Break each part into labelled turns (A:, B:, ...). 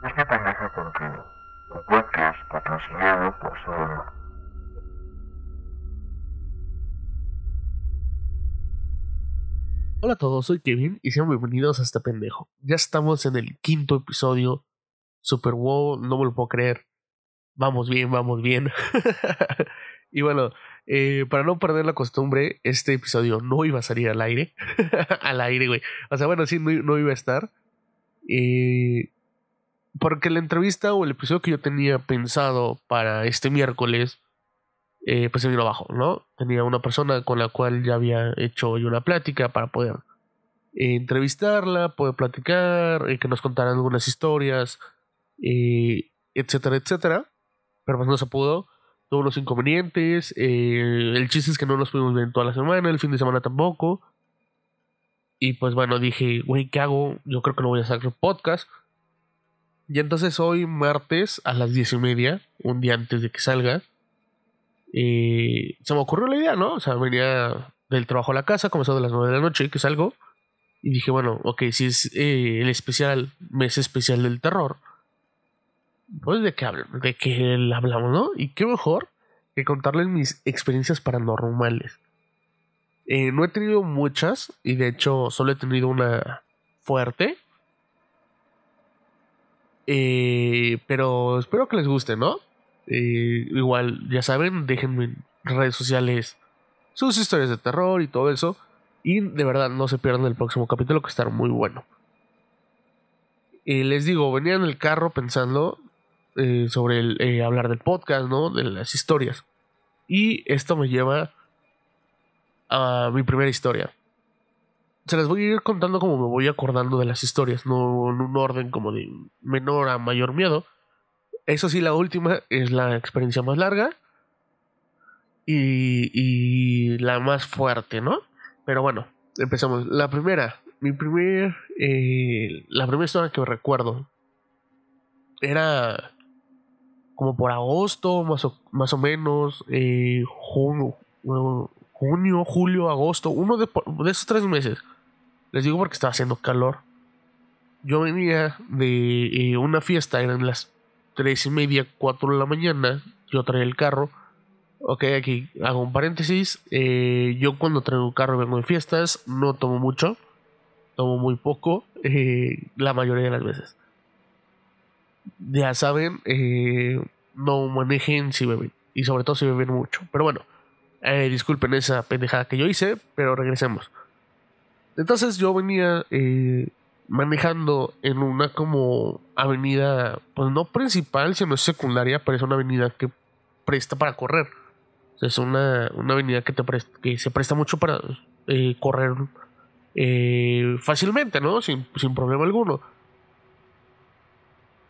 A: Este pendejo contigo. Un podcast patrocinado por Sony.
B: Hola a todos, soy Kevin y sean bienvenidos a este pendejo. Ya estamos en el quinto episodio. Super wow, no me lo puedo creer. Vamos bien, vamos bien. y bueno, eh, para no perder la costumbre, este episodio no iba a salir al aire. al aire, güey. O sea, bueno, sí, no, no iba a estar. Eh, porque la entrevista o el episodio que yo tenía pensado para este miércoles, eh, pues se vino abajo, ¿no? Tenía una persona con la cual ya había hecho yo una plática para poder eh, entrevistarla, poder platicar, eh, que nos contara algunas historias, eh, etcétera, etcétera. Pero pues no se pudo. Tuvo unos inconvenientes. el chiste es que no nos pudimos ver toda la semana, el fin de semana tampoco. Y pues bueno, dije, güey, ¿qué hago? Yo creo que no voy a sacar podcast. Y entonces hoy, martes, a las diez y media, un día antes de que salga, eh, se me ocurrió la idea, ¿no? O sea, venía del trabajo a la casa, comenzó de las nueve de la noche, que salgo. Y dije, bueno, ok, si es eh, el especial, mes especial del terror, pues de qué hablan, de qué hablamos, ¿no? Y qué mejor que contarles mis experiencias paranormales. Eh, no he tenido muchas, y de hecho solo he tenido una fuerte. Eh, pero espero que les guste, ¿no? Eh, igual, ya saben, déjenme en redes sociales sus historias de terror y todo eso. Y de verdad, no se pierdan el próximo capítulo que estará muy bueno. Eh, les digo, venía en el carro pensando eh, sobre el, eh, hablar del podcast, ¿no? De las historias. Y esto me lleva a mi primera historia. Se las voy a ir contando como me voy acordando de las historias, no en un orden como de menor a mayor miedo. Eso sí, la última es la experiencia más larga y, la más fuerte, ¿no? Pero bueno, empezamos. La primera, mi primer, eh, la primera historia que recuerdo era como por agosto, más o, más o menos, eh, junio, junio, julio, agosto, uno de esos tres meses. Les digo porque estaba haciendo calor. Yo venía de eh, una fiesta, eran las tres y media, cuatro de la mañana. Yo traía el carro. Ok, aquí hago un paréntesis. eh, yo cuando traigo un carro vengo de fiestas, no tomo mucho. Tomo muy poco, eh, la mayoría de las veces. Ya saben, eh, no manejen si beben. Y sobre todo si beben mucho. Pero bueno, disculpen esa pendejada que yo hice, pero regresemos. Entonces yo venía eh, manejando en una como avenida, pues no principal, sino secundaria, pero es una avenida que presta para correr. Es una, una avenida que, te presta- que se presta mucho para eh, correr eh, fácilmente, ¿no? Sin, sin problema alguno.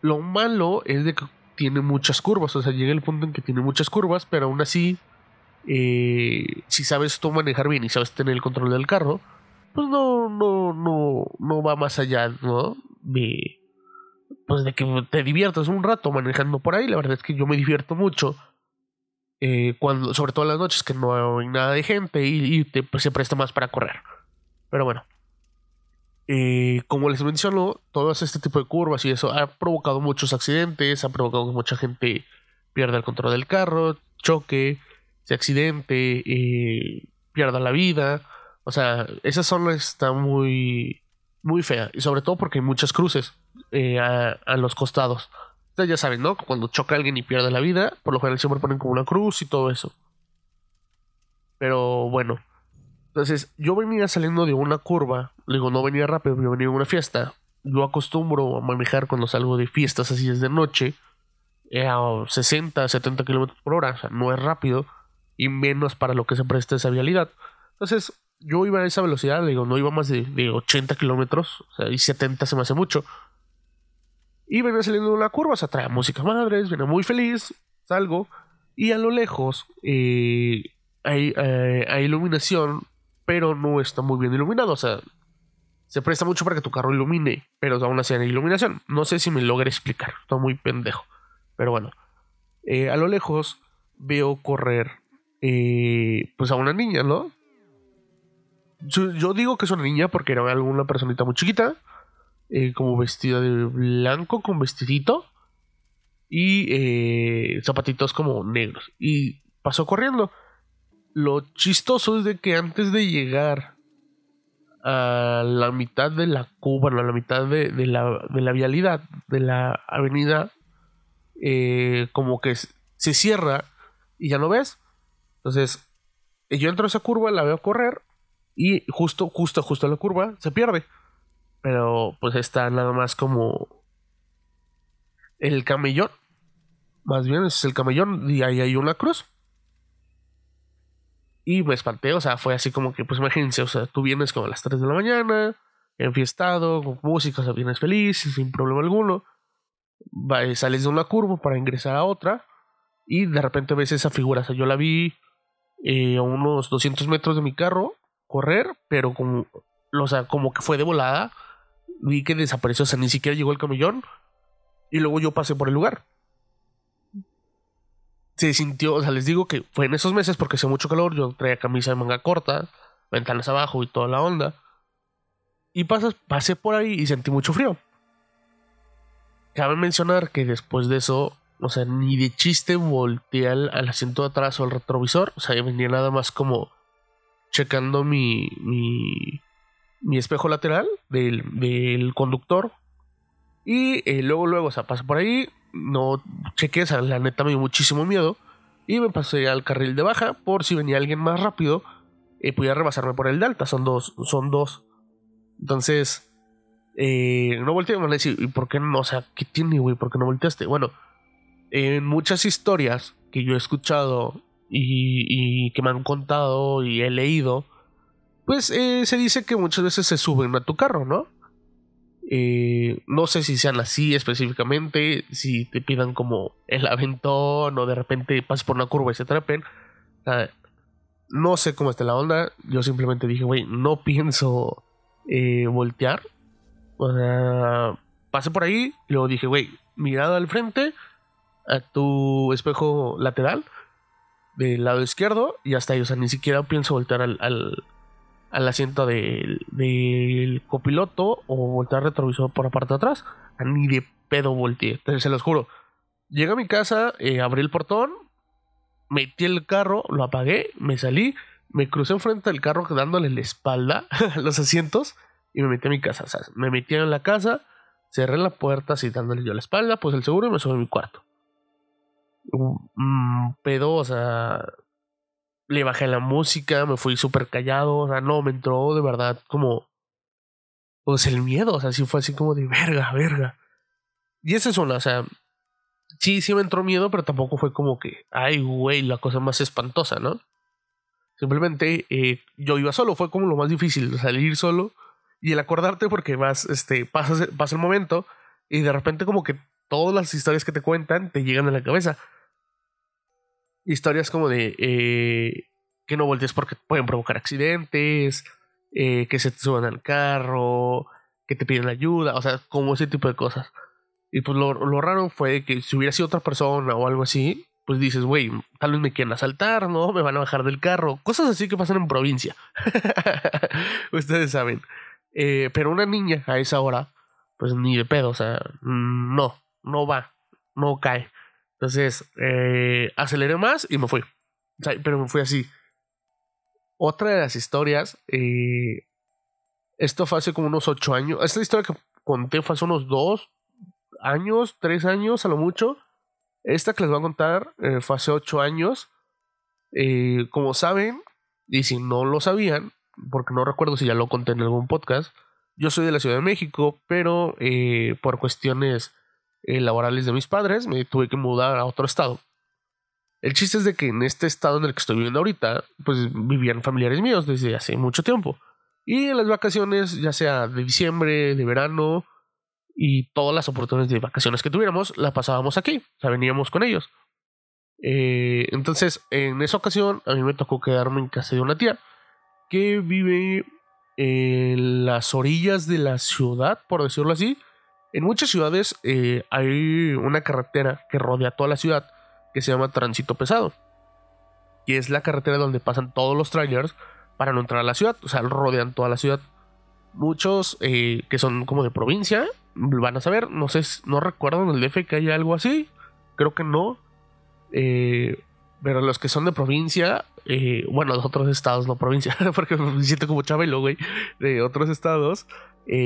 B: Lo malo es de que tiene muchas curvas, o sea, llega el punto en que tiene muchas curvas, pero aún así, eh, si sabes tú manejar bien y sabes tener el control del carro, pues no, no, no, no va más allá, ¿no? De, pues de que te diviertas un rato manejando por ahí. La verdad es que yo me divierto mucho. eh, cuando, sobre todo en las noches que no hay nada de gente y, y te, pues, se presta más para correr. Pero bueno. Eh, como les menciono, todo este tipo de curvas y eso ha provocado muchos accidentes, ha provocado que mucha gente pierda el control del carro, choque, se accidente, eh, pierda la vida. O sea, esa zona está muy, muy fea. Y sobre todo porque hay muchas cruces eh, a, a los costados. Ustedes ya saben, ¿no? Cuando choca alguien y pierde la vida, por lo general siempre ponen como una cruz y todo eso. Pero bueno. Entonces, yo venía saliendo de una curva. Digo, no venía rápido, yo venía en una fiesta. Yo acostumbro a manejar cuando salgo de fiestas así es de noche. eh, a 60, 70 kilómetros por hora. O sea, no es rápido. Y menos para lo que se presta esa vialidad. Entonces, yo iba a esa velocidad, digo, no iba más de, de 80 kilómetros, o sea, y 70 se me hace mucho. Y venía saliendo de una curva, o sea, traía música madres, venía muy feliz, salgo, y a lo lejos eh, hay, eh, hay iluminación, pero no está muy bien iluminado, o sea, se presta mucho para que tu carro ilumine, pero aún así hay iluminación. No sé si me logré explicar, estoy muy pendejo, pero bueno. Eh, a lo lejos veo correr, pues a una niña, ¿no? Yo, digo que es una niña porque era alguna personita muy chiquita. eh, como vestida de blanco con vestidito y eh, zapatitos como negros. Y pasó corriendo. Lo chistoso es de que antes de llegar a la mitad de la Cuba, a la mitad de, la, de la vialidad de la avenida, eh, como que se cierra y ya no ves. Entonces, yo entro a esa curva, la veo correr y justo, justo, justo en la curva se pierde. Pero pues está nada más como el camellón. Más bien es el camellón y ahí hay una cruz. Y me espanté, o sea, fue así como que, pues imagínense, o sea, tú vienes como a las 3 de la mañana, enfiestado, con música, o sea, vienes feliz, sin problema alguno. sales de una curva para ingresar a otra y de repente ves esa figura, o sea, yo la vi eh, a unos 200 metros de mi carro correr, pero como, o sea, como que fue de volada, vi que desapareció, o sea, ni siquiera llegó el camellón y luego yo pasé por el lugar se sintió, o sea, les digo que fue en esos meses porque hacía mucho calor, yo traía camisa de manga corta, ventanas abajo y toda la onda. Y pasas, pasé por ahí y sentí mucho frío. Cabe mencionar que después de eso, o sea, ni de chiste volteé al, asiento de atrás o al retrovisor, o sea, yo venía nada más como checando mi, mi, mi espejo lateral del, del conductor. Y eh, luego, luego, o sea, pasé por ahí, no chequé, o la neta me dio muchísimo miedo. Y me pasé al carril de baja por si venía alguien más rápido y podía rebasarme por el de alta. Son dos, son dos. Entonces, eh, no volteé, me decir, ¿y por qué no? O sea, ¿qué tiene, güey? ¿Por qué no volteaste? Bueno, en muchas historias que yo he escuchado y, que me han contado y he leído, pues eh, se dice que muchas veces se suben a tu carro, ¿no? Eh, no sé si sean así específicamente, si te pidan como el aventón o de repente pases por una curva y se atrapen. no sé cómo está la onda. Yo simplemente dije, güey, no pienso eh, voltear. O sea, pasé por ahí y luego dije, güey, mirado al frente, a tu espejo lateral, del lado izquierdo, y hasta ahí. O sea, ni siquiera pienso voltear al, al asiento del, copiloto o voltear retrovisor por la parte de atrás. Ni de pedo volteé. Se los juro. Llegué a mi casa, eh, abrí el portón, metí el carro, lo apagué, me salí, me crucé enfrente del carro dándole la espalda a los asientos y me metí a mi casa. O sea, me metí en la casa, cerré la puerta así dándole yo la espalda, pues el seguro y me subí a mi cuarto. Un pedo, o sea, le bajé la música, me fui súper callado, o sea, no, me entró de verdad como, pues el miedo, o sea, sí fue así como de verga, verga. Y esa es una, o sea, sí, sí me entró miedo, pero tampoco fue como que, ay, güey, la cosa más espantosa, ¿no? Simplemente eh, yo iba solo, fue como lo más difícil, salir solo y el acordarte porque vas, este, pasa el momento y de repente como que todas las historias que te cuentan te llegan a la cabeza historias como de eh, que no voltees porque pueden provocar accidentes, eh, que se te suban al carro, que te piden ayuda, o sea, como ese tipo de cosas. Y pues lo, raro fue que si hubiera sido otra persona o algo así, pues dices, güey, tal vez me quieren asaltar, ¿no? Me van a bajar del carro. Cosas así que pasan en provincia. Ustedes saben. Eh, pero una niña a esa hora, pues ni de pedo, o sea, no, no va, no cae. Entonces, eh, aceleré más y me fui. pero me fui así. Otra de las historias, eh, esto fue hace como unos ocho años. Esta historia que conté fue hace unos dos años, tres años a lo mucho. Esta que les voy a contar eh, fue hace ocho años. como saben, y si no lo sabían, porque no recuerdo si ya lo conté en algún podcast, yo soy de la Ciudad de México, pero por cuestiones eh, laborales de mis padres, me tuve que mudar a otro estado. El chiste es de que en este estado en el que estoy viviendo ahorita, pues vivían familiares míos desde hace mucho tiempo. Y en las vacaciones, ya sea de diciembre, de verano y todas las oportunidades de vacaciones que tuviéramos, las pasábamos aquí, o sea, veníamos con ellos. Eh, entonces, en esa ocasión, a mí me tocó quedarme en casa de una tía que vive en las orillas de la ciudad, por decirlo así, en muchas ciudades eh, hay una carretera que rodea toda la ciudad que se llama tránsito pesado. Y es la carretera donde pasan todos los trailers para no entrar a la ciudad. O sea, rodean toda la ciudad. Muchos eh, que son como de provincia van a saber, no sé, no recuerdo en el DF que haya algo así, creo que no. Eh, pero los que son de provincia, eh, bueno, de otros estados, no provincia, porque me siento como Chabelo, güey, de otros estados,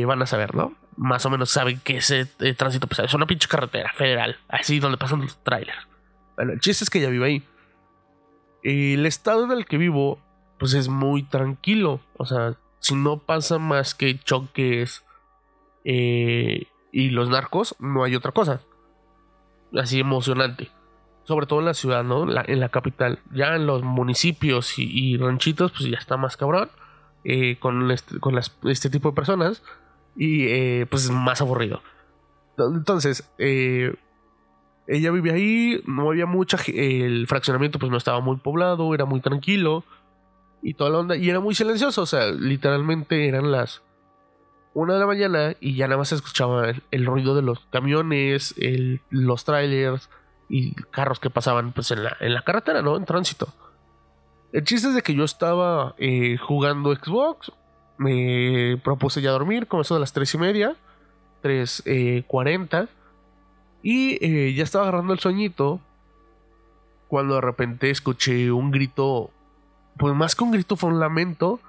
B: van a saber, ¿no? Más o menos saben que ese tránsito pesado es una pinche carretera federal, así donde pasan los trailers. Bueno, el chiste es que ya vivo ahí. El estado en el que vivo, pues es muy tranquilo. O sea, si no pasa más que choques eh, y los narcos, no hay otra cosa. Así emocionante. Sobre todo en la ciudad, ¿no? en la capital. Ya en los municipios y, ranchitos, pues ya está más cabrón. Eh, con, este, tipo de personas. Y eh, pues es más aburrido. Entonces, eh, ella vivía ahí, no había mucha. El fraccionamiento, pues no estaba muy poblado, era muy tranquilo. Y toda la onda. Y era muy silencioso, o sea, literalmente eran las una de la mañana y ya nada más se escuchaba el, ruido de los camiones, los trailers y carros que pasaban pues en la, en la carretera, ¿no? En tránsito. El chiste es de que yo estaba eh, jugando Xbox, me propuse ya dormir, comenzó a las 3 y media, 3.40, eh, y eh, ya estaba agarrando el sueñito cuando de repente escuché un grito, pues más que un grito fue un lamento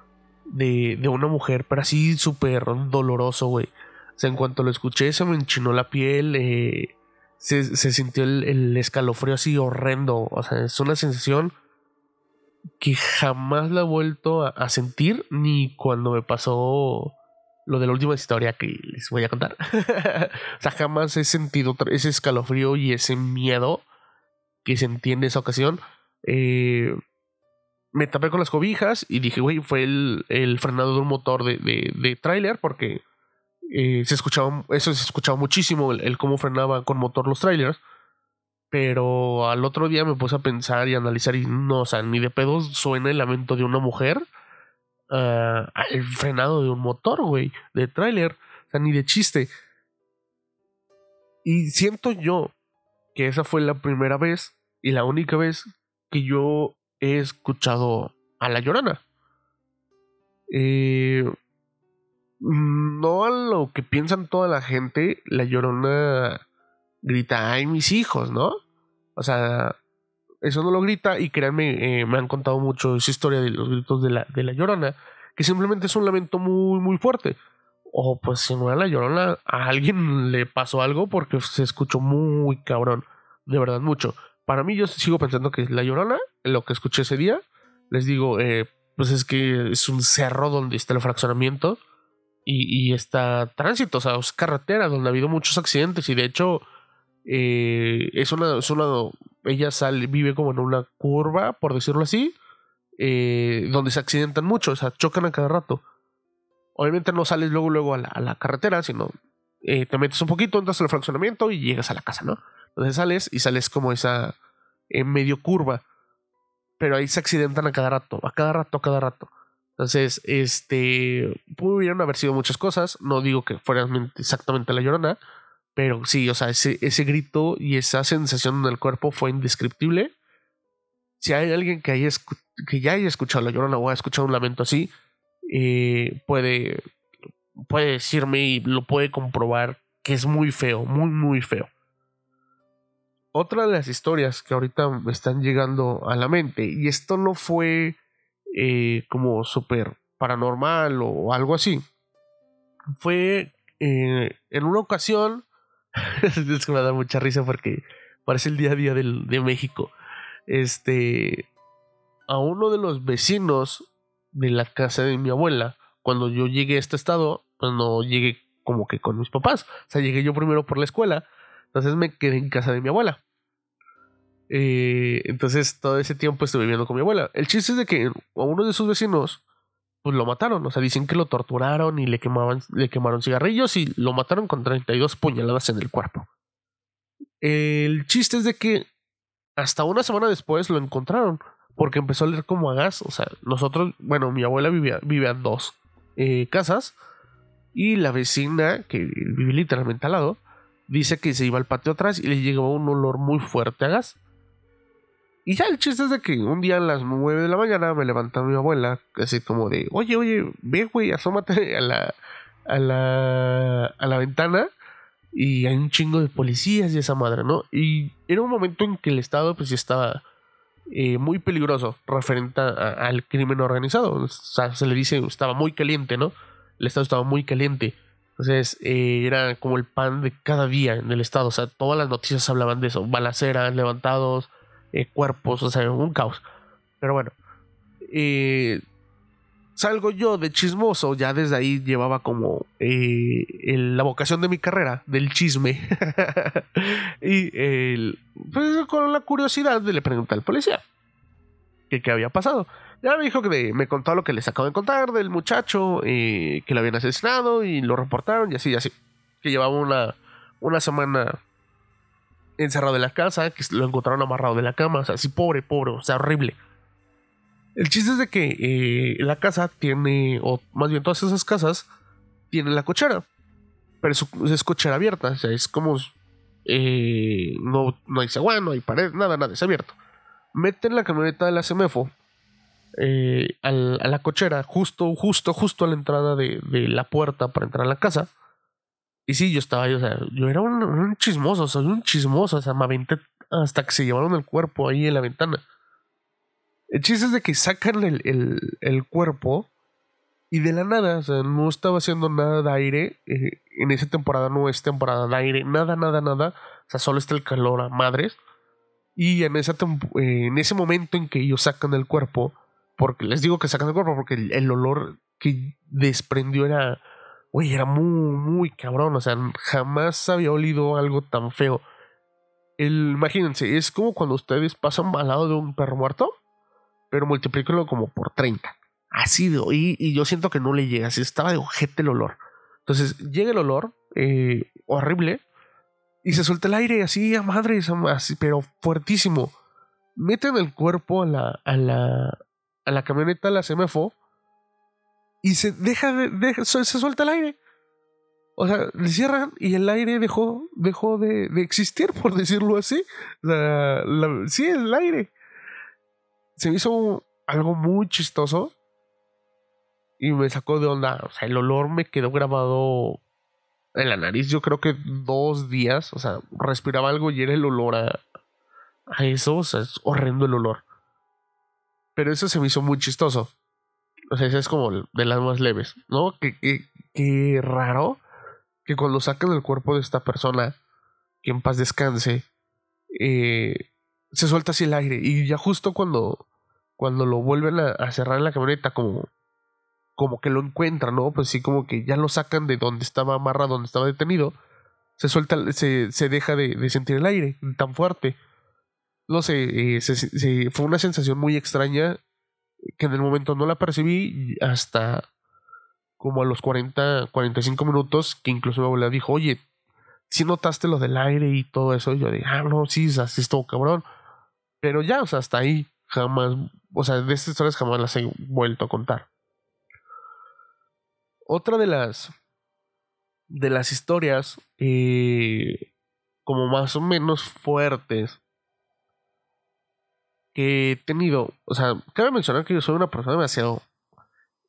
B: de, de una mujer, pero así súper doloroso, güey. O sea, en cuanto lo escuché se me enchinó la piel, eh, se, sintió el, escalofrío así horrendo. O sea, es una sensación que jamás la he vuelto a, sentir, ni cuando me pasó lo de la última historia que les voy a contar. o sea, jamás he sentido ese escalofrío y ese miedo que sentí en esa ocasión. Eh, me tapé con las cobijas y dije, güey, fue el, el, frenado de un motor de, de, de tráiler porque eh, se escuchaba, eso se escuchaba muchísimo, el, cómo frenaba con motor los trailers. Pero al otro día me puse a pensar y analizar y no, o sea, ni de pedos suena el lamento de una mujer uh, al frenado de un motor, güey, de tráiler. O sea, ni de chiste. Y siento yo que esa fue la primera vez y la única vez que yo he escuchado a La Llorona. Eh, no a lo que piensan toda la gente, La Llorona grita, ay, mis hijos, ¿no? O sea, eso no lo grita y créanme, eh, me han contado mucho esa historia de los gritos de la, de la Llorona, que simplemente es un lamento muy, muy fuerte. O pues si no era La Llorona, a alguien le pasó algo porque se escuchó muy cabrón, de verdad mucho. Para mí yo sigo pensando que La Llorona, lo que escuché ese día, les digo, eh, pues es que es un cerro donde está el fraccionamiento y, y está tránsito, o sea, es carretera donde ha habido muchos accidentes y de hecho eh, es, una, es ella sale, vive como en una curva, por decirlo así, eh, donde se accidentan mucho, o sea, chocan a cada rato. Obviamente no sales luego, luego a la, carretera, sino eh, te metes un poquito, entras al fraccionamiento y llegas a la casa, ¿no? Entonces sales y sales como esa en medio curva. Pero ahí se accidentan a cada rato, a cada rato, a cada rato. Entonces, este, pudieron haber sido muchas cosas. No digo que fuera exactamente la llorona, pero sí, o sea, ese, ese grito y esa sensación en el cuerpo fue indescriptible. Si hay alguien que, haya que ya haya escuchado la llorona o haya escuchado un lamento así, eh, puede, puede decirme y lo puede comprobar que es muy feo, muy, muy feo. Otra de las historias que ahorita me están llegando a la mente, y esto no fue eh, como súper paranormal o algo así, fue eh, en una ocasión es que me da mucha risa porque parece el día a día de México. Este, a uno de los vecinos de la casa de mi abuela, cuando yo llegué a este estado, cuando llegué como que con mis papás, o sea, llegué yo primero por la escuela, entonces me quedé en casa de mi abuela. Eh, entonces todo ese tiempo estuve viviendo con mi abuela. El chiste es de que a uno de sus vecinos pues lo mataron. O sea, dicen que lo torturaron y le, quemaban, le quemaron cigarrillos y lo mataron con 32 puñaladas en el cuerpo. El chiste es de que hasta una semana después lo encontraron porque empezó a leer como a gas. O sea, nosotros, bueno, mi abuela vivía, vivía en dos eh, casas y la vecina, que vive literalmente al lado, dice que se iba al patio atrás y le llegaba un olor muy fuerte a gas. Y ya el chiste es de que un día a las 9 de la mañana me levanta mi abuela, así como de, oye, oye, ve, güey, asómate a la, a la, a la ventana y hay un chingo de policías y esa madre, ¿no? Y era un momento en que el Estado pues ya estaba eh, muy peligroso referente al crimen organizado. O sea, se le dice, estaba muy caliente, ¿no? El Estado estaba muy caliente. Entonces eh, era como el pan de cada día en el Estado. O sea, todas las noticias hablaban de eso. Balaceras, levantados, eh, cuerpos, o sea, un caos. Pero bueno, eh, salgo yo de chismoso, ya desde ahí llevaba como eh, la vocación de mi carrera, del chisme. y pues, con la curiosidad le preguntar al policía qué había pasado. Ya me dijo que me contó lo que les acabo de contar del muchacho, que lo habían asesinado y lo reportaron y así y así. Que llevaba una, una semana encerrado en la casa, que lo encontraron amarrado de la cama, o sea, así pobre, pobre, o sea, horrible. El chiste es de que eh, la casa tiene, o más bien todas esas casas, tienen la cochera, pero es, cochera abierta, o sea, es como, eh, no, no hay agua, no hay pared, nada, nada, es abierto. Meten la camioneta de la CEMEFO eh, a la cochera, justo, justo, justo a la entrada de, de la puerta para entrar a la casa y sí, yo estaba ahí, o sea, yo era un, chismoso, soy un chismoso, o sea, me aventé hasta que se llevaron el cuerpo ahí en la ventana. El chiste es de que sacan el, cuerpo y de la nada, o sea, no estaba haciendo nada de aire. Eh, en esa temporada no es temporada de aire, nada, nada, nada. O sea, solo está el calor a madres. Y en, eh, en ese momento en que ellos sacan el cuerpo, porque les digo que sacan el cuerpo porque el olor que desprendió era Oye, era muy, muy cabrón. O sea, jamás había olido algo tan feo. El, imagínense, es como cuando ustedes pasan al lado de un perro muerto, pero multiplíquenlo como por 30. Así de, y, y yo siento que no le llega, así estaba de ojete el olor. Entonces llega el olor, eh, horrible, y se suelta el aire así a madre, así, pero fuertísimo. Meten el cuerpo a la, a la, a la camioneta, a la CMFO, y se deja de, se suelta el aire. O sea, le cierran y el aire dejó, dejó de, existir, por decirlo así. sí, el aire. Se me hizo algo muy chistoso y me sacó de onda. O sea, el olor me quedó grabado en la nariz. Yo creo que dos días. O sea, respiraba algo y era el olor a, a eso. O sea, es horrendo el olor. Pero eso se me hizo muy chistoso. Esa es como de las más leves, ¿no? Qué raro que cuando sacan el cuerpo de esta persona, que en paz descanse, eh, se suelta así el aire. Y ya justo cuando, cuando lo vuelven a, cerrar en la camioneta, como, como que lo encuentran, ¿no? Pues sí, como que ya lo sacan de donde estaba amarrado, donde estaba detenido. Se suelta, se, se deja de, sentir el aire tan fuerte. No sé, eh, fue una sensación muy extraña que en el momento no la percibí hasta como a los 40, 45 minutos, que incluso mi abuela dijo, oye, si notaste lo del aire y todo eso, y yo dije, ah, no, sí, así estuvo cabrón. Pero ya, o sea, hasta ahí jamás, o sea, de estas historias jamás las he vuelto a contar. Otra de las de las historias eh, como más o menos fuertes que he tenido, o sea, cabe mencionar que yo soy una persona demasiado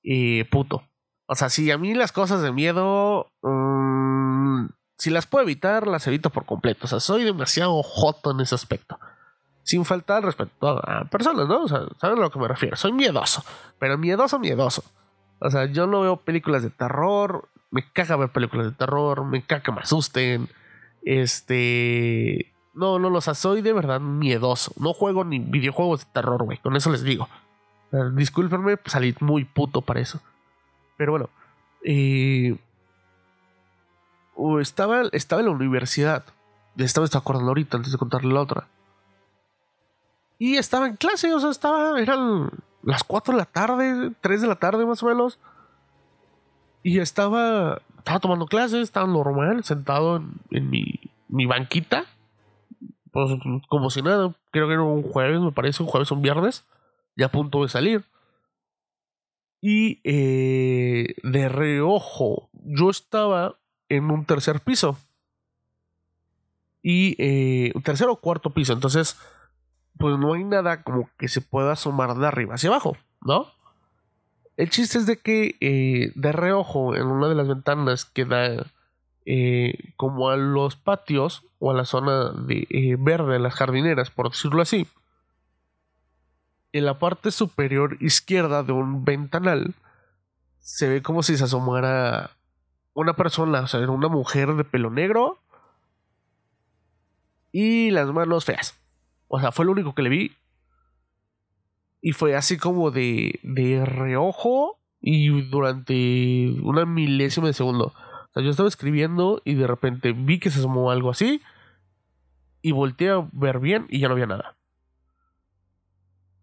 B: eh, puto. O sea, si a mí las cosas de miedo, mm, si las puedo evitar, las evito por completo. O sea, soy demasiado joto en ese aspecto. Sin faltar respeto a personas, ¿no? O sea, ¿saben a lo que me refiero? Soy miedoso, pero miedoso, miedoso. O sea, yo no veo películas de terror, me caga ver películas de terror, me caga que me asusten. Este. No, no, o sea, soy de verdad miedoso. No juego ni videojuegos de terror, güey. Con eso les digo. discúlpenme, salí muy puto para eso. Pero bueno. Eh, estaba, estaba en la universidad. Estaba, estaba acordando ahorita antes de contarle la otra. Y estaba en clase, o sea, estaba. Eran las 4 de la tarde, 3 de la tarde más o menos. Y estaba. Estaba tomando clases, estaba normal, sentado en, mi banquita pues como si nada, creo que era un jueves, me parece, un jueves o un viernes, ya a punto de salir. Y eh, de reojo, yo estaba en un tercer piso. Y eh, tercer o cuarto piso, entonces pues no hay nada como que se pueda asomar de arriba hacia abajo, ¿no? El chiste es de que eh, de reojo en una de las ventanas que da eh, como a los patios o a la zona eh, verde, las jardineras, por decirlo así, en la parte superior izquierda de un ventanal se ve como si se asomara una persona, o sea, era una mujer de pelo negro y las manos feas. O sea, fue lo único que le vi. Y fue así como de, de reojo y durante una milésima de segundo. Sea, yo estaba escribiendo y de repente vi que se asomó algo así y volteé a ver bien y ya no había nada.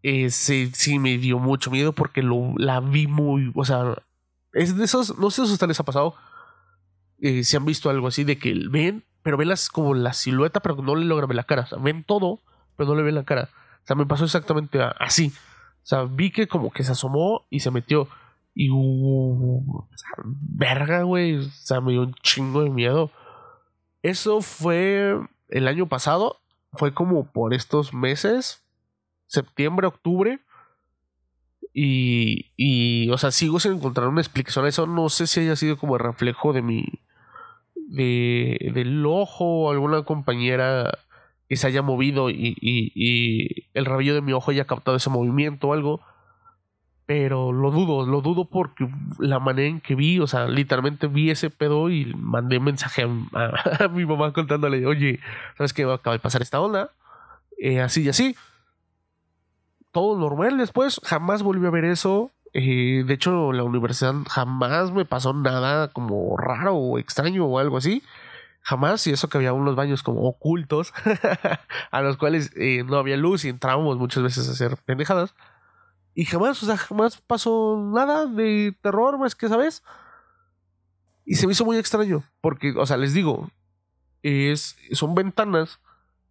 B: Ese sí me dio mucho miedo porque lo, la vi muy, o sea, es de esos, no sé si ustedes les ha pasado, eh, si han visto algo así de que ven, pero ven las, como la silueta, pero no le logran ver la cara, o sea, ven todo, pero no le ven la cara. O sea, me pasó exactamente así. O sea, vi que como que se asomó y se metió. Y verga, güey. O sea, me dio un chingo de miedo. Eso fue el año pasado. Fue como por estos meses. Septiembre, octubre. Y, y, o sea, sigo sin encontrar una explicación eso. No sé si haya sido como el reflejo de mi. De, del ojo o alguna compañera que se haya movido y, y, el rabillo de mi ojo haya captado ese movimiento o algo. Pero lo dudo, lo dudo porque la manera en que vi, o sea, literalmente vi ese pedo y mandé mensaje a, mi mamá contándole, oye, ¿sabes qué? Acaba de pasar esta onda. Eh, así y así. Todo normal después, jamás volví a ver eso. Eh, de hecho, la universidad jamás me pasó nada como raro o extraño o algo así jamás, y eso que había unos baños como ocultos, a los cuales eh, no había luz y entrábamos muchas veces a hacer pendejadas. Y jamás, o sea, jamás pasó nada de terror más que, ¿sabes? Y se me hizo muy extraño, porque, o sea, les digo, es, son ventanas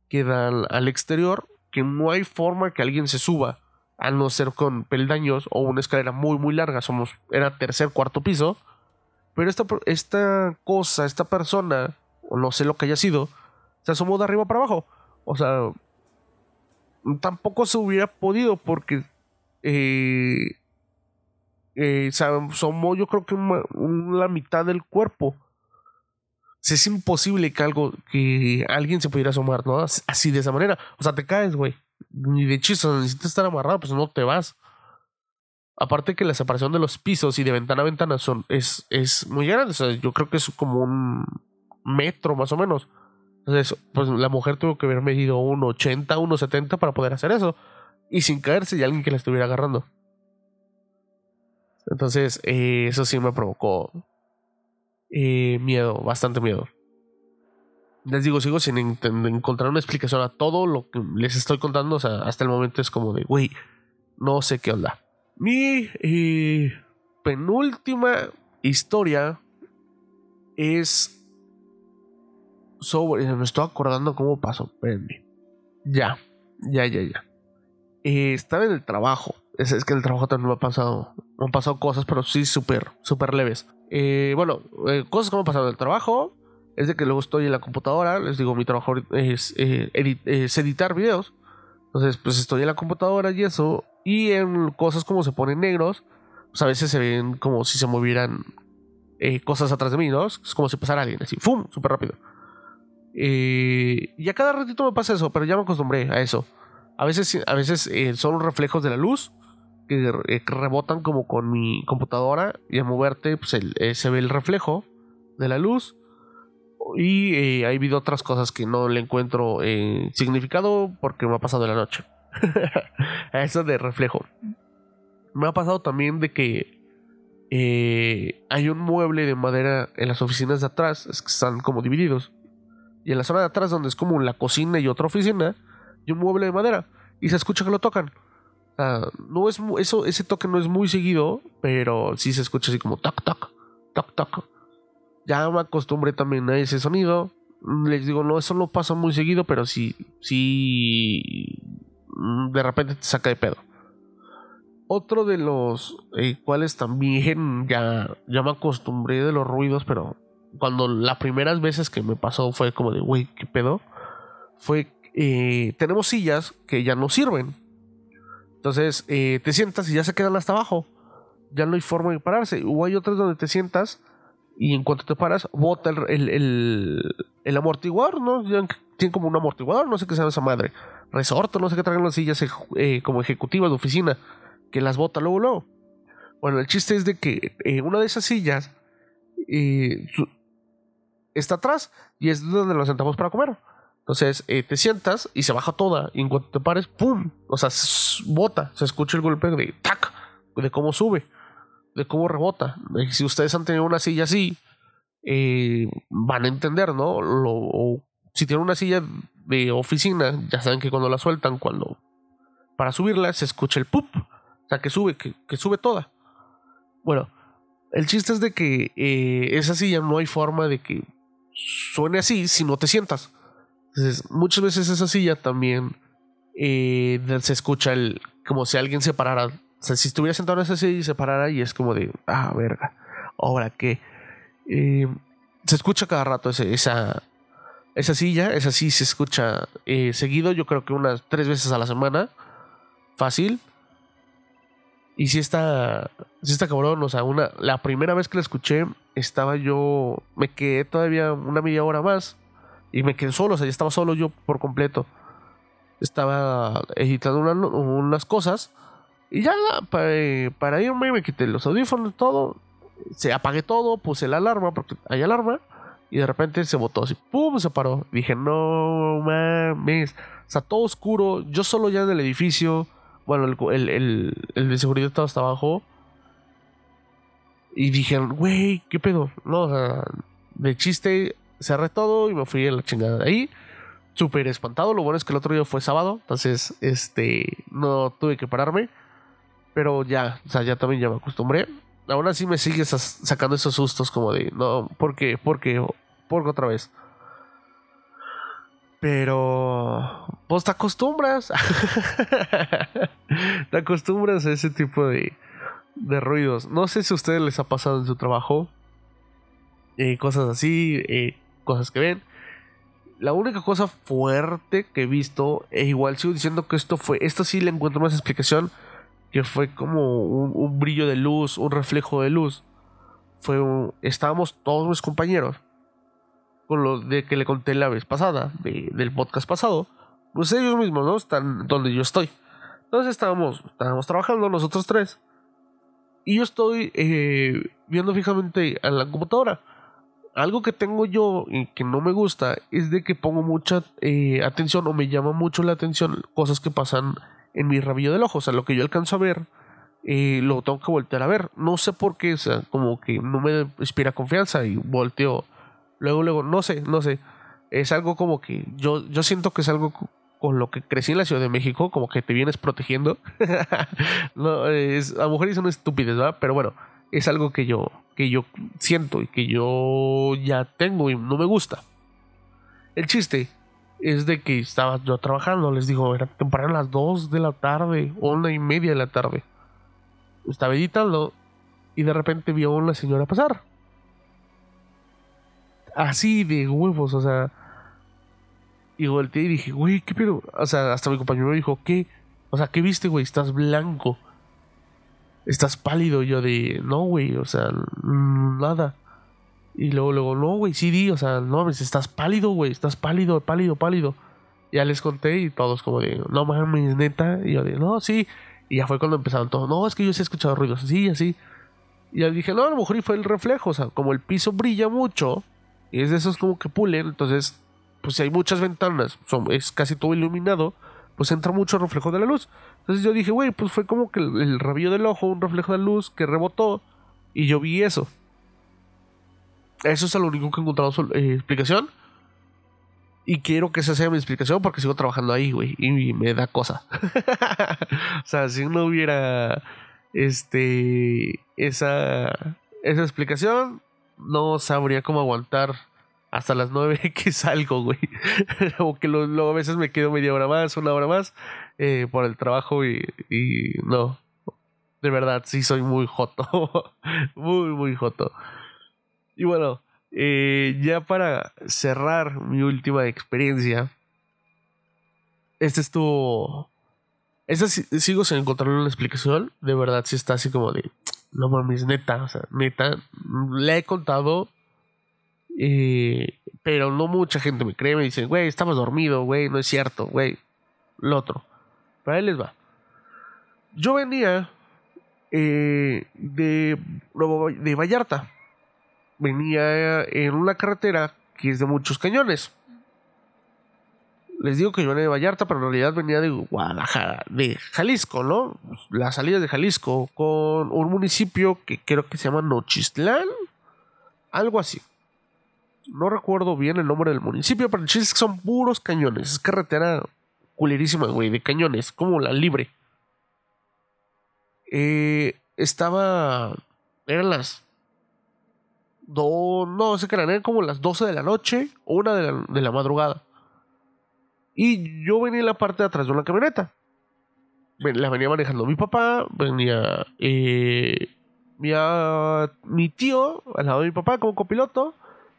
B: que dan al exterior, que no hay forma que alguien se suba, a no ser con peldaños o una escalera muy, muy larga. Somos, era tercer, cuarto piso. Pero esta, esta cosa, esta persona o no sé lo que haya sido, se asomó de arriba para abajo. O sea, tampoco se hubiera podido porque eh, eh, asomó yo creo que la mitad del cuerpo. es imposible que algo, que alguien se pudiera asomar, ¿no? Así de esa manera. O sea, te caes, güey. Ni de chiste, necesitas estar amarrado, pues no te vas. Aparte que la separación de los pisos y de ventana a ventana son, es, es muy grande. O sea, yo creo que es como un metro más o menos. Entonces, pues la mujer tuvo que haber medido 1,80, 1,70 para poder hacer eso. Y sin caerse y alguien que la estuviera agarrando. Entonces, eh, eso sí me provocó eh, miedo, bastante miedo. Les digo, sigo sin encontrar una explicación a todo lo que les estoy contando. O sea, hasta el momento es como de, güey, no sé qué onda. Mi eh, penúltima historia es sobre. Me estoy acordando cómo pasó. Espérenme. Ya, ya, ya, ya. Eh, estaba en el trabajo. Es, es, que el trabajo también me ha pasado. Me han pasado cosas, pero sí súper, súper leves. Eh, bueno, eh, cosas que me han pasado trabajo. Es de que luego estoy en la computadora. Les digo, mi trabajo es, editar videos. Entonces, pues estoy en la computadora y eso. Y en cosas como se ponen negros, pues a veces se ven como si se movieran cosas atrás de mí, ¿no? Es como si pasara alguien así, ¡fum! Súper rápido. Y a cada ratito me pasa eso, pero ya me acostumbré a eso. A veces, a veces eh, son reflejos de la luz que, eh, rebotan como con mi computadora y a moverte pues, se ve el reflejo de la luz. Y ha habido otras cosas que no le encuentro significado porque me ha pasado la noche. eso de reflejo. Me ha pasado también de que hay un mueble de madera en las oficinas de atrás, es que están como divididos y en la zona de atrás, donde es como la cocina y otra oficina, y un mueble de madera. Y se escucha que lo tocan. no es eso, ese toque no es muy seguido, pero sí se escucha así como toc, toc, toc, toc. Ya me acostumbré también a ese sonido. Les digo, no, eso no pasa muy seguido, pero sí, sí, mm, de repente te saca de pedo. Otro de los eh, cuales también ya, ya me acostumbré de los ruidos, pero cuando las primeras veces que me pasó fue como de, güey, ¿qué pedo? Fue eh, tenemos sillas que ya no sirven. Entonces eh, te sientas y ya se quedan hasta abajo. Ya no hay forma de pararse. O hay otras donde te sientas y en cuanto te paras, bota el, el, amortiguador, ¿no? Tiene como un amortiguador, no sé qué llama esa madre. Resorto, no sé qué traen las sillas eh, como ejecutivas de oficina, que las bota luego, luego. Bueno, el chiste es de que una de esas sillas está atrás y es donde nos sentamos para comer. Entonces eh, te sientas y se baja toda. Y en cuanto te pares, ¡pum! O sea, bota. Se escucha el golpe de ¡tac! De cómo sube. De cómo rebota. Si ustedes han tenido una silla así, eh, van a entender, ¿no? Lo, si tienen una silla de oficina, ya saben que cuando la sueltan, cuando para subirla se escucha el ¡pup! O sea, que sube, que, que sube toda. Bueno, el chiste es de que eh, esa silla no hay forma de que suene así si no te sientas. Entonces, muchas veces esa silla también eh, se escucha el, como si alguien se parara. O sea, si estuviera sentado en esa silla y se parara y es como de, ah, verga, ahora qué. Eh, se escucha cada rato esa, esa silla, esa sí se escucha eh, seguido, yo creo que unas tres veces a la semana, fácil. Y si está, si está cabrón, o sea, una, la primera vez que la escuché, estaba yo, me quedé todavía una media hora más y me quedé solo, o sea, ya estaba solo yo por completo. Estaba editando unas cosas y ya para, irme me quité los audífonos, todo, se apagué todo, puse la alarma porque hay alarma y de repente se botó así, ¡pum! se paró. Dije, no mames, o sea, todo oscuro, yo solo ya en el edificio bueno, el, el, el, de seguridad estaba hasta abajo. Y dijeron, güey, ¿qué pedo? No, o sea, de chiste, cerré todo y me fui a la chingada de ahí. Súper espantado. Lo bueno es que el otro día fue sábado. Entonces, este, no tuve que pararme. Pero ya, o sea, ya también ya me acostumbré. Aún así me sigue sacando esos sustos como de, no, ¿por qué? ¿Por qué? ¿Por qué otra vez? Pero, pues te acostumbras. te acostumbras a ese tipo de, de ruidos. No sé si a ustedes les ha pasado en su trabajo. Eh, cosas así, eh, cosas que ven. La única cosa fuerte que he visto, e igual sigo diciendo que esto fue, esto sí le encuentro más explicación, que fue como un, brillo de luz, un reflejo de luz. Fue estábamos todos mis compañeros con lo de que le conté la vez pasada, del podcast pasado, pues ellos mismos, ¿no? Están donde yo estoy. Entonces estábamos, estábamos trabajando nosotros tres. Y yo estoy eh, viendo fijamente a la computadora. Algo que tengo yo y que no me gusta es de que pongo mucha eh, atención o me llama mucho la atención cosas que pasan en mi rabillo del ojo. O sea, lo que yo alcanzo a ver, eh, lo tengo que voltear a ver. No sé por qué, o sea, como que no me inspira confianza y volteo Luego, luego, no sé, no sé. Es algo como que yo, yo siento que es algo con lo que crecí en la Ciudad de México, como que te vienes protegiendo. no, es, a mujeres son estúpidas, ¿verdad? Pero bueno, es algo que yo, que yo siento y que yo ya tengo y no me gusta. El chiste es de que estaba yo trabajando, les digo, era temprano las 2 de la tarde, una y media de la tarde. Estaba editando y de repente vio a una señora pasar así de huevos, o sea. Y volteé y dije, güey, ¿qué pedo? O sea, hasta mi compañero me dijo, ¿qué? O sea, ¿qué viste, güey? Estás blanco. Estás pálido. yo de, no, güey, o sea, nada. Y luego, luego, no, güey, sí di, o sea, no, estás pálido, güey, estás pálido, pálido, pálido. Ya les conté y todos como de, no mames, neta. Y yo de, no, sí. Y ya fue cuando empezaron todos, no, es que yo sí he escuchado ruidos, sí, así. Y ya dije, no, a lo mejor y fue el reflejo, o sea, como el piso brilla mucho, y es de esos como que pulen, entonces, pues si hay muchas ventanas, son, es casi todo iluminado, pues entra mucho reflejo de la luz. Entonces yo dije, güey, pues fue como que el, rabillo del ojo, un reflejo de luz que rebotó, y yo vi eso. Eso es lo único que he encontrado eh, explicación. Y quiero que esa sea mi explicación porque sigo trabajando ahí, güey. Y me da cosa. o sea, si no hubiera. Este. Esa. Esa explicación no sabría cómo aguantar hasta las nueve que salgo, güey. o que luego a veces me quedo media hora más, una hora más eh, por el trabajo y, y no. De verdad, sí soy muy joto. muy, muy joto. Y bueno, eh, ya para cerrar mi última experiencia, este estuvo. Este sigo sin encontrar una explicación. De verdad, sí está así como de. No mames, neta. O sea, neta. Le he contado. Eh, pero no mucha gente me cree. Me dicen, güey, estabas dormido, güey. No es cierto, güey. Lo otro. Para ahí les va. Yo venía eh, de, de Vallarta. Venía en una carretera que es de muchos cañones. Les digo que yo venía de Vallarta, pero en realidad venía de Guadalajara, de Jalisco, ¿no? La salida de Jalisco, con un municipio que creo que se llama Nochistlán, algo así. No recuerdo bien el nombre del municipio, pero el chiste es que son puros cañones. Es carretera culerísima, güey, de cañones, como la libre. Eh, estaba. Eran las. Do, no sé qué eran, eran como las 12 de la noche o una de la, madrugada. Y yo venía en la parte de atrás de una camioneta. La venía manejando mi papá, venía eh, mi, mi tío al lado de mi papá como copiloto.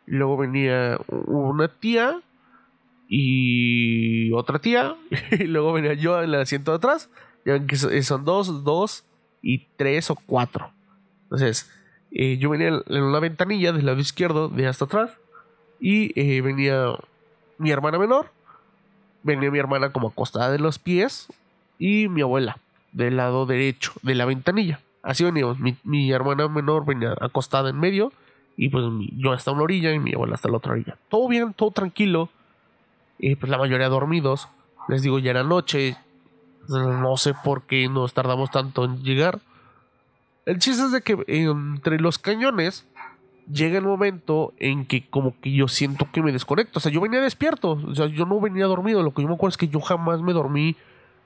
B: Luego venía una tía y otra tía. Y luego venía yo en el asiento de atrás. Ya que son dos, dos y tres o cuatro. Entonces, eh, yo venía en una ventanilla del lado izquierdo, de hasta atrás, y eh, venía mi hermana menor, venía mi hermana como acostada de los pies, y mi abuela del lado derecho de la ventanilla. Así veníamos, mi, hermana menor venía acostada en medio, y pues yo hasta una orilla y mi abuela hasta la otra orilla. Todo bien, todo tranquilo, y pues la mayoría dormidos. Les digo, ya era noche, no sé por qué nos tardamos tanto en llegar. El chiste es de que entre los cañones llega el momento en que como que yo siento que me desconecto. O sea, yo venía despierto. O sea, yo no venía dormido. Lo que yo me acuerdo es que yo jamás me dormí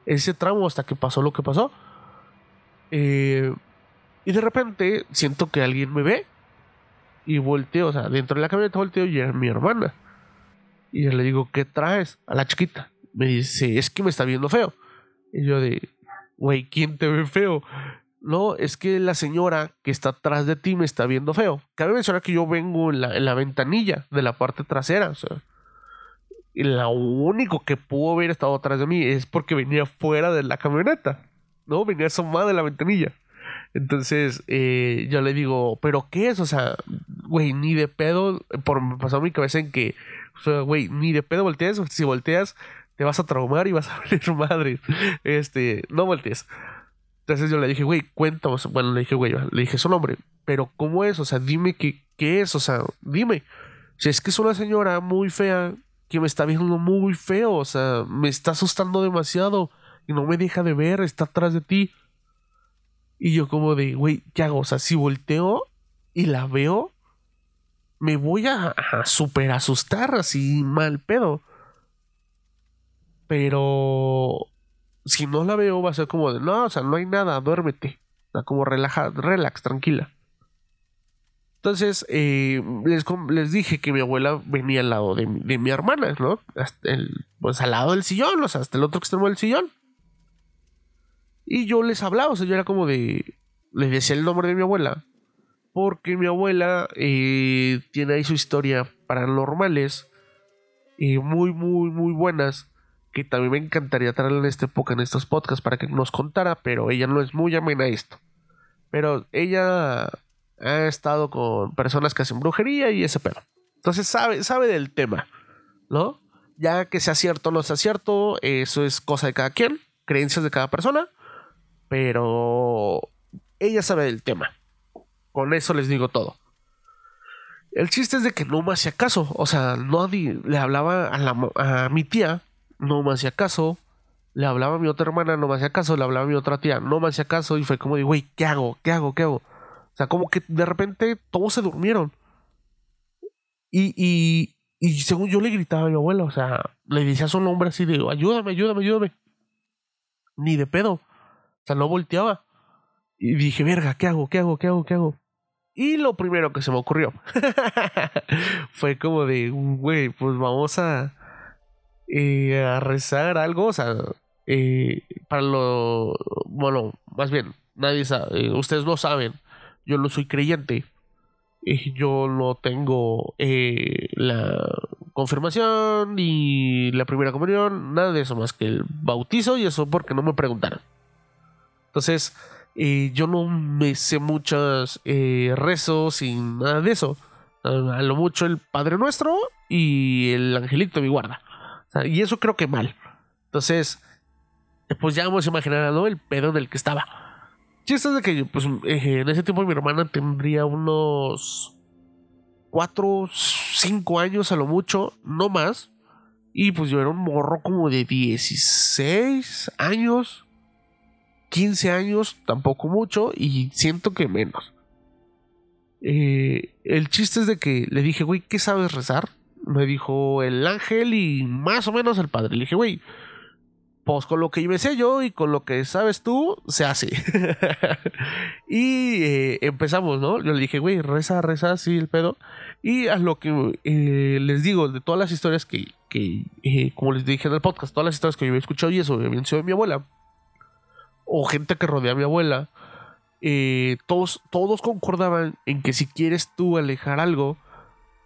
B: ese tramo hasta que pasó lo que pasó. Eh, y de repente siento que alguien me ve. Y volteo, o sea, dentro de la camioneta volteo y era mi hermana. Y yo le digo, ¿qué traes? A la chiquita. Me dice, es que me está viendo feo. Y yo de, güey, ¿quién te ve feo? No, es que la señora que está atrás de ti me está viendo feo. Cabe mencionar que yo vengo en la, ventanilla de la parte trasera. O sea, y lo único que pudo haber estado atrás de mí es porque venía fuera de la camioneta. ¿No? Venía asomada de la ventanilla. Entonces, eh, yo le digo, ¿pero qué es? O sea, güey, ni de pedo. Por me pasó mi cabeza en que, o sea, güey, ni de pedo volteas. Si volteas, te vas a traumar y vas a ver madre. Este, no voltees. Entonces yo le dije, güey, cuéntame. Bueno, le dije, güey, le dije su nombre. Pero, ¿cómo es? O sea, dime qué, qué es. O sea, dime. Si es que es una señora muy fea que me está viendo muy feo. O sea, me está asustando demasiado y no me deja de ver. Está atrás de ti. Y yo, como de, güey, ¿qué hago? O sea, si volteo y la veo, me voy a, super asustar así mal pedo. Pero si no la veo va a ser como de, no, o sea, no hay nada, duérmete. O sea, como relaja, relax, tranquila. Entonces, eh, les, les, dije que mi abuela venía al lado de, mi hermana, ¿no? pues al lado del sillón, o sea, hasta el otro extremo del sillón. Y yo les hablaba, o sea, yo era como de... Les decía el nombre de mi abuela. Porque mi abuela eh, tiene ahí su historia paranormales. Y muy, muy, muy buenas que también me encantaría traerla en esta época, en estos podcasts, para que nos contara, pero ella no es muy amena a esto. Pero ella ha estado con personas que hacen brujería y ese pedo. Entonces sabe, sabe del tema, ¿no? Ya que sea cierto o no sea cierto, eso es cosa de cada quien, creencias de cada persona, pero ella sabe del tema. Con eso les digo todo. El chiste es de que no me hacía caso, o sea, no le hablaba a, mi tía no me hacía caso. Le hablaba a mi otra hermana, no me hacía caso. Le hablaba a mi otra tía, no me hacía caso. Y fue como de, güey, ¿qué hago? ¿Qué hago? ¿Qué hago? O sea, como que de repente todos se durmieron. Y según yo le gritaba a mi abuela, o sea, le decía su nombre así de, ayúdame, ayúdame, ayúdame. Ni de pedo. O sea, no volteaba. Y dije, verga, ¿qué hago? ¿Qué hago? ¿Qué hago? ¿Qué hago? Y lo primero que se me ocurrió fue como de, güey, pues vamos a, eh, a rezar algo, o sea, eh, para lo, bueno, más bien, nadie sabe, eh, ustedes no saben, yo no soy creyente, yo no tengo la, confirmación, ni la primera comunión, nada de eso más que el bautizo y eso porque no me preguntaron. Entonces, eh, yo no me sé muchos eh, rezos y nada de eso. A lo mucho el Padre Nuestro y el Angelito mi guarda. y eso creo que mal. Entonces, pues ya imaginar ¿no? el pedo en el que estaba. Chiste de que pues, eh, en ese tiempo mi hermana tendría unos 4, 5 años a lo mucho, no más. Y pues yo era un morro como de 16 años, 15 años, tampoco mucho, y siento que menos. Eh, el chiste es de que le dije, güey, ¿qué sabes rezar? Me dijo el ángel y más o menos el padre. Le dije, güey, pues con lo que yo sé yo y con lo que sabes tú, se hace. y eh, empezamos, ¿no? Yo le dije, güey, reza, reza, así el pedo. Y a lo que eh, les digo, de todas las historias que, que como les dije en el podcast, todas las historias que yo había escuchado y eso, obviamente de mi abuela, o gente que rodea a mi abuela, todos, todos concordaban en que si quieres tú alejar algo,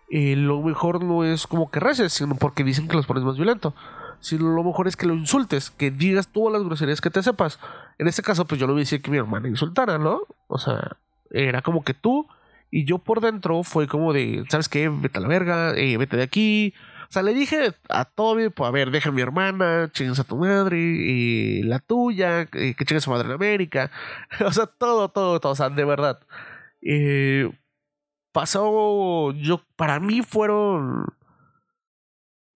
B: lo mejor no es como que reces, sino porque dicen que los pones más violento si lo mejor es que lo insultes, que digas todas las groserías que te sepas. En este caso, pues yo lo decía que mi hermana insultara, ¿no? O sea, era como que tú y yo por dentro fue como de, ¿sabes qué? Vete a la verga, eh, vete de aquí. O sea, le dije a Toby, pues a ver, deja a mi hermana, chingas a tu madre, y la tuya, que chingas a su madre en América. o sea, todo, todo, todo, o sea, de verdad. Eh, pasó, yo, para mí fueron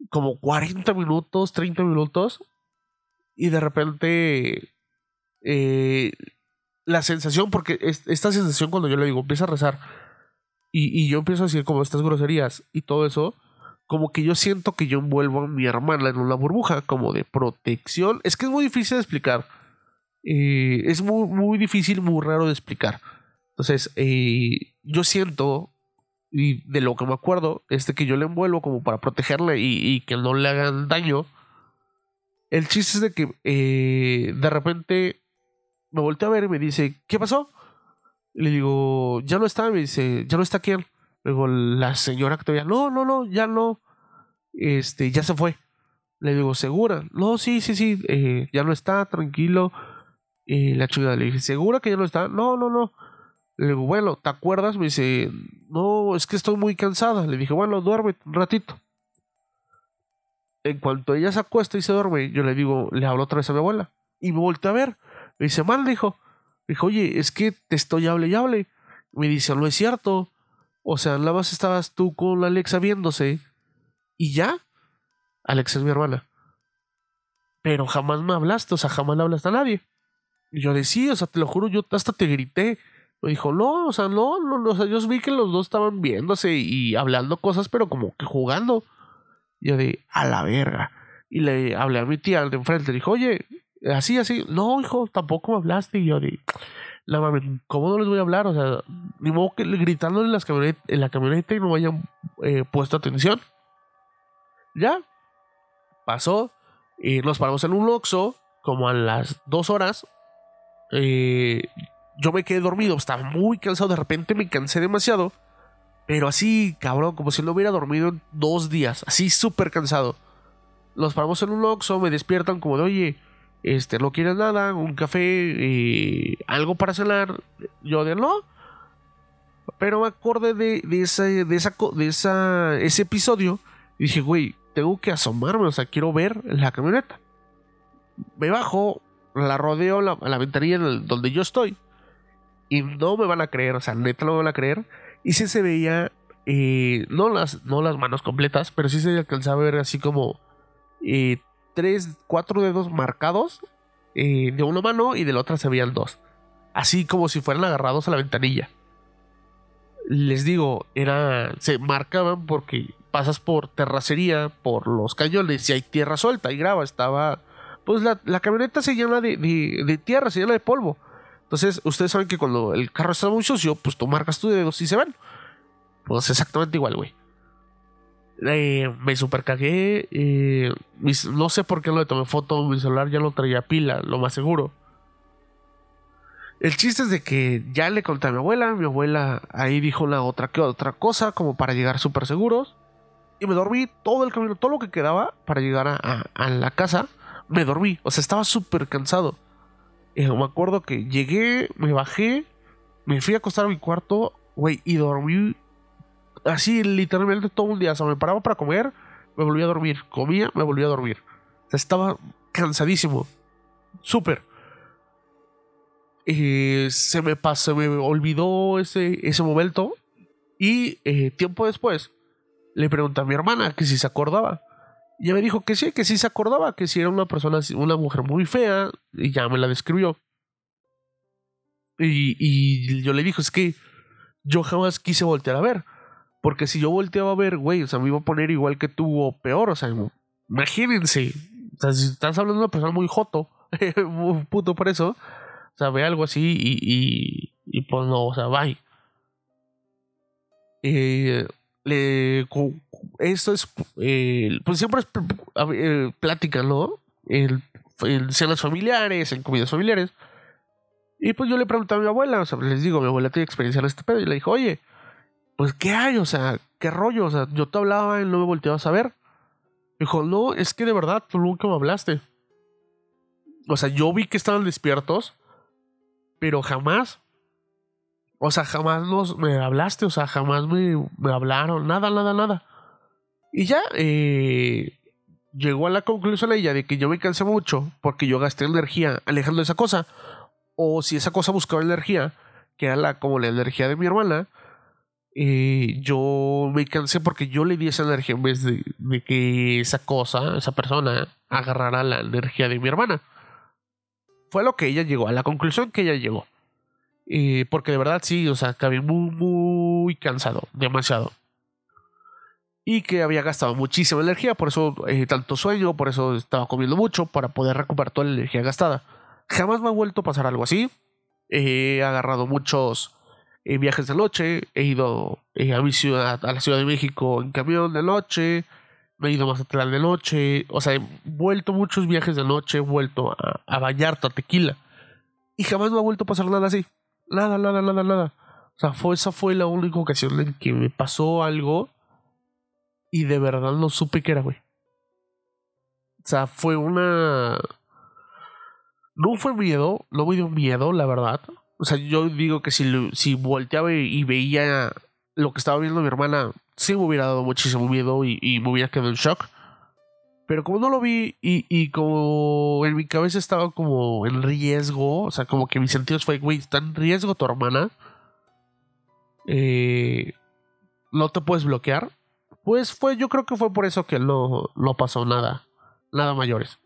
B: como 40 minutos, 30 minutos, y de repente eh, la sensación, porque esta sensación cuando yo le digo, empieza a rezar, y, yo empiezo a decir como estas groserías y todo eso, como que yo siento que yo envuelvo a mi hermana en una burbuja, como de protección. Es que es muy difícil de explicar. Eh, es muy, muy difícil, muy raro de explicar. Entonces, eh, yo siento y de lo que me acuerdo es de que yo le envuelvo como para protegerle y, que no le hagan daño. El chiste es de que eh, de repente me volteé a ver y me dice, ¿qué pasó? le digo, ya no está, me dice, ya no está quién. Le digo, la señora que todavía, no, no, no, ya no, este, ya se fue. Le digo, ¿segura? No, sí, sí, sí, eh, ya no está, tranquilo. Y la chica le dije, ¿segura que ya no está? No, no, no. Le digo, bueno, ¿te acuerdas? Me dice, no, es que estoy muy cansada. Le dije, bueno, duerme un ratito. En cuanto ella se acuesta y se duerme, yo le digo, le hablo otra vez a mi abuela. Y me volteé a ver. Me dice, mal, dijo. Dijo, oye, es que te estoy hable y hable. Me dice, no es cierto. O sea, nada más estabas tú con Alexa viéndose. Y ya. Alexa es mi hermana. Pero jamás me hablaste, o sea, jamás le hablaste a nadie. Y yo decía, o sea, te lo juro, yo hasta te grité. Me dijo, no, o sea, no, no, o sea, yo vi que los dos estaban viéndose y hablando cosas, pero como que jugando. Y yo de, a la verga. Y le hablé a mi tía de enfrente, le dijo, oye, así, así, no, hijo, tampoco me hablaste. Y yo de, la mami, ¿cómo no les voy a hablar? O sea, ni modo que gritando en, las la camioneta y no hayan eh, puesto atención. Ya, pasó, y nos paramos en un Oxxo, como a las dos horas. Yo me quedé dormido, estaba muy cansado, de repente me cansé demasiado, pero así, cabrón, como si no hubiera dormido en dos días, así súper cansado. Los paramos en un Oxxo, me despiertan como de, oye, este, no quieres nada, un café, y algo para cenar. Yo de no. Pero me acordé de, de, ese, de, esa, de esa, ese episodio y dije, güey, tengo que asomarme, o sea, quiero ver la camioneta. Me bajo, la rodeo la, la ventanilla donde yo estoy y no me van a creer, o sea, neta no me van a creer. Y sí se veía, eh, no, las, no las manos completas, pero sí se alcanzaba a ver así como eh, tres, cuatro dedos marcados eh, de una mano y de la otra se veían dos. Así como si fueran agarrados a la ventanilla. Les digo, era. se marcaban porque pasas por terracería, por los cañones, y hay tierra suelta y grava. Estaba. Pues la, camioneta se llena de, tierra, se llena de polvo. Entonces, ustedes saben que cuando el carro está muy sucio, pues tú marcas tu dedos y se ven. Pues exactamente igual, güey. Eh, me super cagué. Eh, no sé por qué no le tomé foto. Mi celular ya lo traía pila, lo más seguro. El chiste es de que ya le conté a mi abuela. Mi abuela ahí dijo una otra que otra cosa, como para llegar súper seguros. Y me dormí todo el camino, todo lo que quedaba para llegar a, la casa. Me dormí, o sea, estaba súper cansado. Y me acuerdo que llegué, me bajé, me fui a acostar a mi cuarto, güey, y dormí así literalmente todo un día. O sea, me paraba para comer, me volvía a dormir. Comía, me volvía a dormir. Estaba cansadísimo. Súper. Eh, se me pasó, me olvidó ese, ese momento. Y eh, tiempo después le pregunté a mi hermana que si se acordaba. Y ella me dijo que sí, que sí se acordaba, que si era una persona, una mujer muy fea, y ya me la describió. Y, y yo le dije, es que yo jamás quise voltear a ver. Porque si yo volteaba a ver, güey, o sea, me iba a poner igual que tú o peor, o sea, imagínense. O sea, si estás hablando de una persona muy joto, puto por eso, o sea, ve algo así y, y, y pues no, o sea, bye. Eh, esto es, eh, pues siempre es eh, plática, ¿no? En, en, cenas familiares, en comidas familiares. Y pues yo le pregunté a mi abuela, o sea, les digo, mi abuela tiene experiencia en este pedo, y le dijo, oye, pues, ¿qué hay? O sea, ¿qué rollo? O sea, yo te hablaba y no me volteabas a ver. Dijo, no, es que de verdad tú nunca me hablaste. O sea, yo vi que estaban despiertos, pero jamás. O sea, jamás nos, me hablaste, o sea, jamás me, me hablaron, nada, nada, nada. Y ya, eh, llegó a la conclusión ella de que yo me cansé mucho porque yo gasté energía alejando esa cosa. O si esa cosa buscaba energía, que era la, como la energía de mi hermana, yo me cansé porque yo le di esa energía en vez de, que esa cosa, esa persona, agarrara la energía de mi hermana. Fue lo que ella llegó, a la conclusión que ella llegó. Porque de verdad sí, o sea, acabé muy, muy cansado, demasiado. Y que había gastado muchísima energía, por eso eh, tanto sueño, por eso estaba comiendo mucho, para poder recuperar toda la energía gastada. Jamás me ha vuelto a pasar algo así. He agarrado muchos viajes de noche, he ido eh, a mi ciudad, a la Ciudad de México en camión de noche, me he ido más atrás de noche, o sea, he vuelto muchos viajes de noche, he vuelto a, a Vallarta, a Tequila, y jamás me ha vuelto a pasar nada así, nada, nada, nada, nada. O sea, fue, esa fue la única ocasión en que me pasó algo y de verdad no supe qué era, güey. O sea, fue una... No fue miedo, no me dio miedo, la verdad. O sea, yo digo que si, si volteaba y veía lo que estaba viendo mi hermana, sí me hubiera dado muchísimo miedo y, me hubiera quedado en shock. Pero como no lo vi y, y, como en mi cabeza estaba como en riesgo, o sea, como que mis sentidos fue, güey, está en riesgo tu hermana. Eh, no te puedes bloquear. Pues fue, yo creo que fue por eso que no, no pasó nada, nada mayores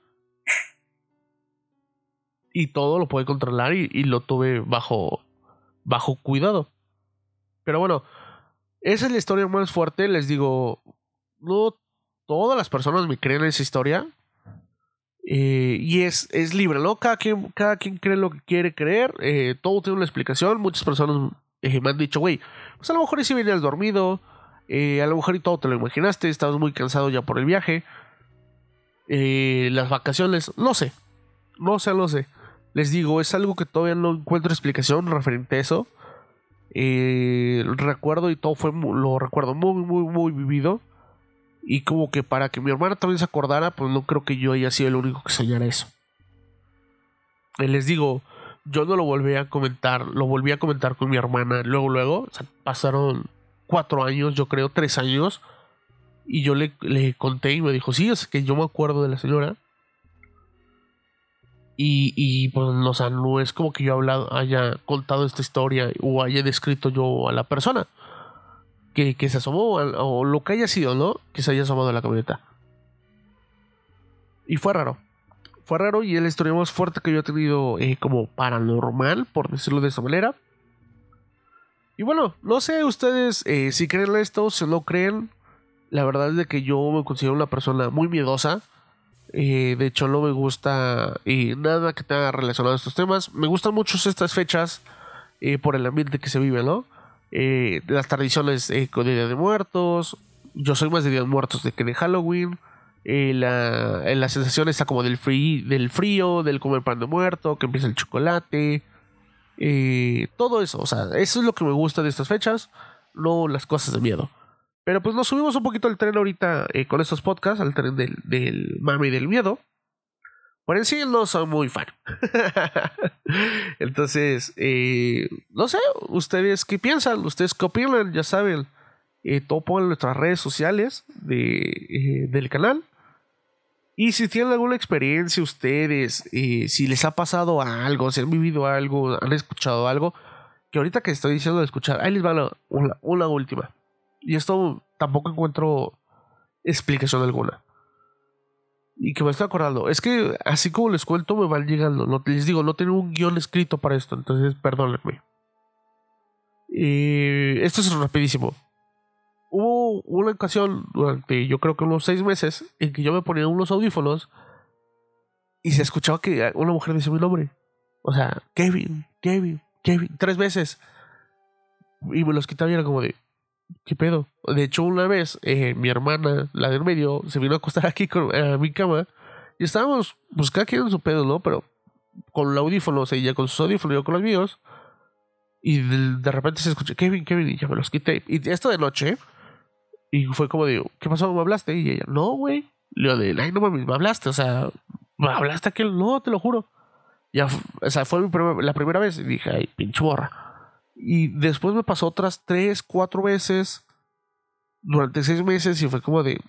B: y todo lo puede controlar y, y, lo tuve bajo, bajo cuidado. Pero bueno, esa es la historia más fuerte. Les digo, no todas las personas me creen esa historia. Eh, y es, es libre, ¿no? Cada quien, cada quien cree lo que quiere creer. Eh, todo tiene una explicación. Muchas personas eh, me han dicho, güey, pues a lo mejor si venías dormido. a lo mejor y todo te lo imaginaste. Estabas muy cansado ya por el viaje. las vacaciones, no sé. No sé, no sé. Les digo, es algo que todavía no encuentro explicación referente a eso. Eh, recuerdo y todo fue, lo recuerdo muy, muy, muy vivido. Y como que para que mi hermana también se acordara, pues no creo que yo haya sido el único que soñara eso. Y les digo, yo no lo volví a comentar, lo volví a comentar con mi hermana luego, luego. Pasaron cuatro años, yo creo, tres años. Y yo le, le conté y me dijo, sí, es que yo me acuerdo de la señora. Y, y pues, o sea, no es como que yo haya contado esta historia o haya descrito yo a la persona que, que se asomó o lo que haya sido, ¿no? Que se haya asomado a la camioneta. Y fue raro. Fue raro y es la historia más fuerte que yo he tenido eh, como paranormal, por decirlo de esta manera. Y bueno, no sé ustedes eh, si creen esto, si no creen. La verdad es de que yo me considero una persona muy miedosa. Eh, de hecho, no me gusta eh, nada que tenga relacionado a estos temas. Me gustan mucho estas fechas eh, por el ambiente que se vive, ¿no? las tradiciones con el Día de Muertos. Yo soy más de Día de Muertos de que de Halloween. La, la, sensación está como del, del frío, del comer pan de muerto, que empieza el chocolate. todo eso, o sea, eso es lo que me gusta de estas fechas, no las cosas de miedo. Pero pues nos subimos un poquito al tren ahorita eh, con estos podcasts, al tren del, del mame y del miedo. Por en sí no soy muy fan. Entonces, eh, no sé, ustedes qué piensan, ustedes qué opinan, ya saben. Eh, todo en nuestras redes sociales de, eh, del canal. Y si tienen alguna experiencia ustedes, eh, si les ha pasado algo, si han vivido algo, han escuchado algo, que ahorita que estoy diciendo de escuchar, ahí les va una última. Y esto tampoco encuentro explicación alguna. Y que me estoy acordando. Es que así como les cuento, me van llegando. Les digo, no tengo un guion escrito para esto. Entonces, perdónenme. Eh, esto es rapidísimo. Hubo una ocasión durante yo creo que unos seis meses en que yo me ponía unos audífonos y se escuchaba que una mujer decía mi nombre. O sea, Kevin, Kevin, Kevin, tres veces. Y me los quitaba y era como de, ¿qué pedo? De hecho, una vez eh, mi hermana, la del medio, se vino a acostar aquí con, a mi cama y estábamos, pues quien en su pedo, ¿no? Pero con el audífono, o sea, ella con sus audífonos, yo con los míos. Y de, repente se escucha, Kevin, Kevin, y ya me los quité. Y esto de noche, y fue como digo, ¿qué pasó? ¿Me hablaste? Y ella, no, güey. Le digo, ay, no mames, me hablaste. O sea, ¿me hablaste aquel? No, te lo juro. Ya, o sea, fue la primera vez. Y dije, ay, pinche borra. Y después me pasó otras tres, cuatro veces durante seis meses y fue como de,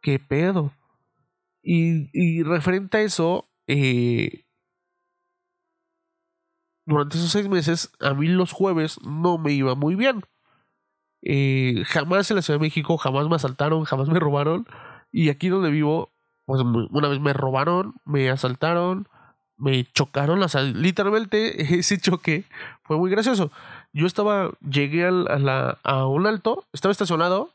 B: ¿qué pedo? Y, y referente a eso, eh, durante esos seis meses, a mí los jueves no me iba muy bien. Eh, jamás en la Ciudad de México, jamás me asaltaron, jamás me robaron. Y aquí donde vivo, pues una vez me robaron, me asaltaron, me chocaron. O sea, literalmente ese choque muy gracioso. Yo estaba, llegué a un alto, estaba estacionado.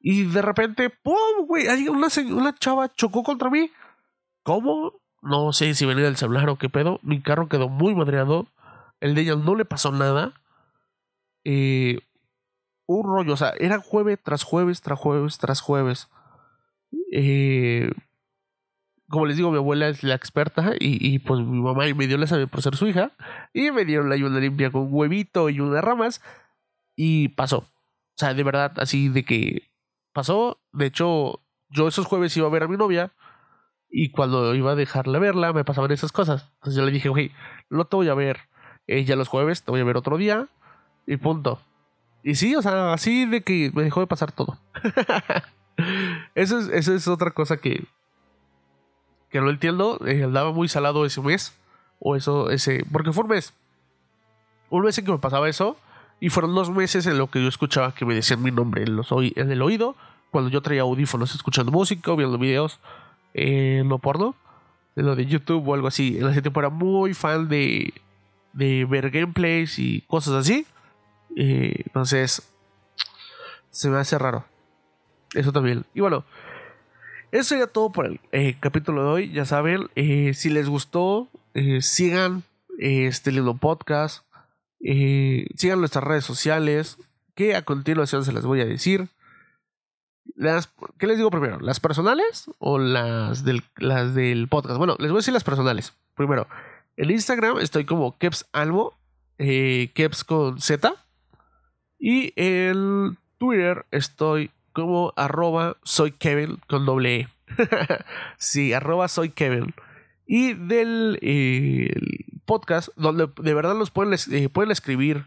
B: Y de repente, ¡pum! Güey, una, una chava chocó contra mí. ¿Cómo? No sé si venía del celular o qué pedo. Mi carro quedó muy madreado. El de ella no le pasó nada. Eh, un rollo, o sea, era jueves tras jueves, tras jueves, tras jueves. Eh, como les digo, mi abuela es la experta y, pues mi mamá me dio la sabe por ser su hija y me dieron la ayuda limpia con huevito y unas ramas y pasó. O sea, de verdad, así de que pasó. De hecho, yo esos jueves iba a ver a mi novia y cuando iba a dejarla verla me pasaban esas cosas. Entonces yo le dije, güey, no te voy a ver ella los jueves, te voy a ver otro día y punto. Y sí, o sea, así de que me dejó de pasar todo. eso, es, eso es otra cosa que, que no entiendo. Eh, andaba muy salado ese mes. O eso, ese. Porque fue un mes. Un mes en que me pasaba eso. Y fueron dos meses en lo que yo escuchaba que me decían mi nombre en, los en el oído. Cuando yo traía audífonos escuchando música viendo videos eh, no porno. De lo de YouTube o algo así. En ese tiempo era muy fan de, de ver gameplays y cosas así. Eh, entonces, se me hace raro. Eso también. Y bueno, eso sería todo por el eh, capítulo de hoy. Ya saben, eh, si les gustó, sigan este lindo podcast. sigan nuestras redes sociales. Que a continuación se las voy a decir. ¿Qué les digo primero? ¿Las personales o las del, las del podcast? Bueno, les voy a decir las personales. Primero, el Instagram estoy como Keps Albo, Keps con Z. Y el Twitter estoy como arroba soy Kevin con doble E. sí, arroba soy Kevin. Y del podcast, donde de verdad los pueden, eh, pueden escribir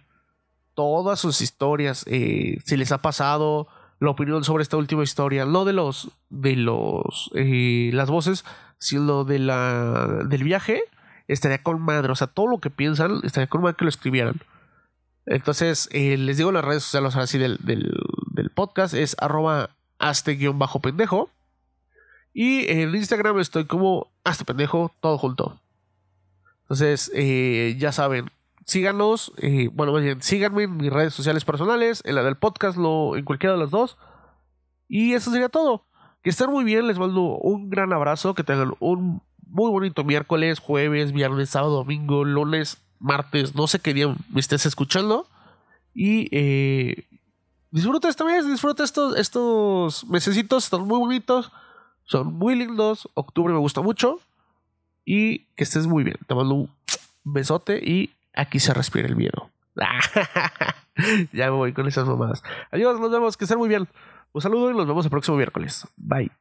B: todas sus historias, eh, si les ha pasado, la opinión sobre esta última historia, no de los, de los, eh, las voces, sino de la, del viaje, estaría con madre, o sea, todo lo que piensan, estaría con madre que lo escribieran. Entonces, eh, les digo las redes sociales así del, del, podcast, es arroba bajo pendejo Y en Instagram estoy como hasta pendejo, todo junto. Entonces, eh, ya saben, síganos, eh, bueno, más bien, síganme en mis redes sociales personales, en la del podcast, lo, en cualquiera de las dos. Y eso sería todo. Que estén muy bien, les mando un gran abrazo, que tengan un muy bonito miércoles, jueves, viernes, sábado, domingo, lunes, martes, no sé qué día me estés escuchando. Y eh, disfruta esta mes, disfruta estos, estos mesecitos, están muy bonitos, son muy lindos. Octubre me gusta mucho. Y que estés muy bien. Te mando un besote y aquí se respira el miedo. ya me voy con esas mamadas. Adiós, nos vemos, que estén muy bien. Un saludo y nos vemos el próximo miércoles. Bye.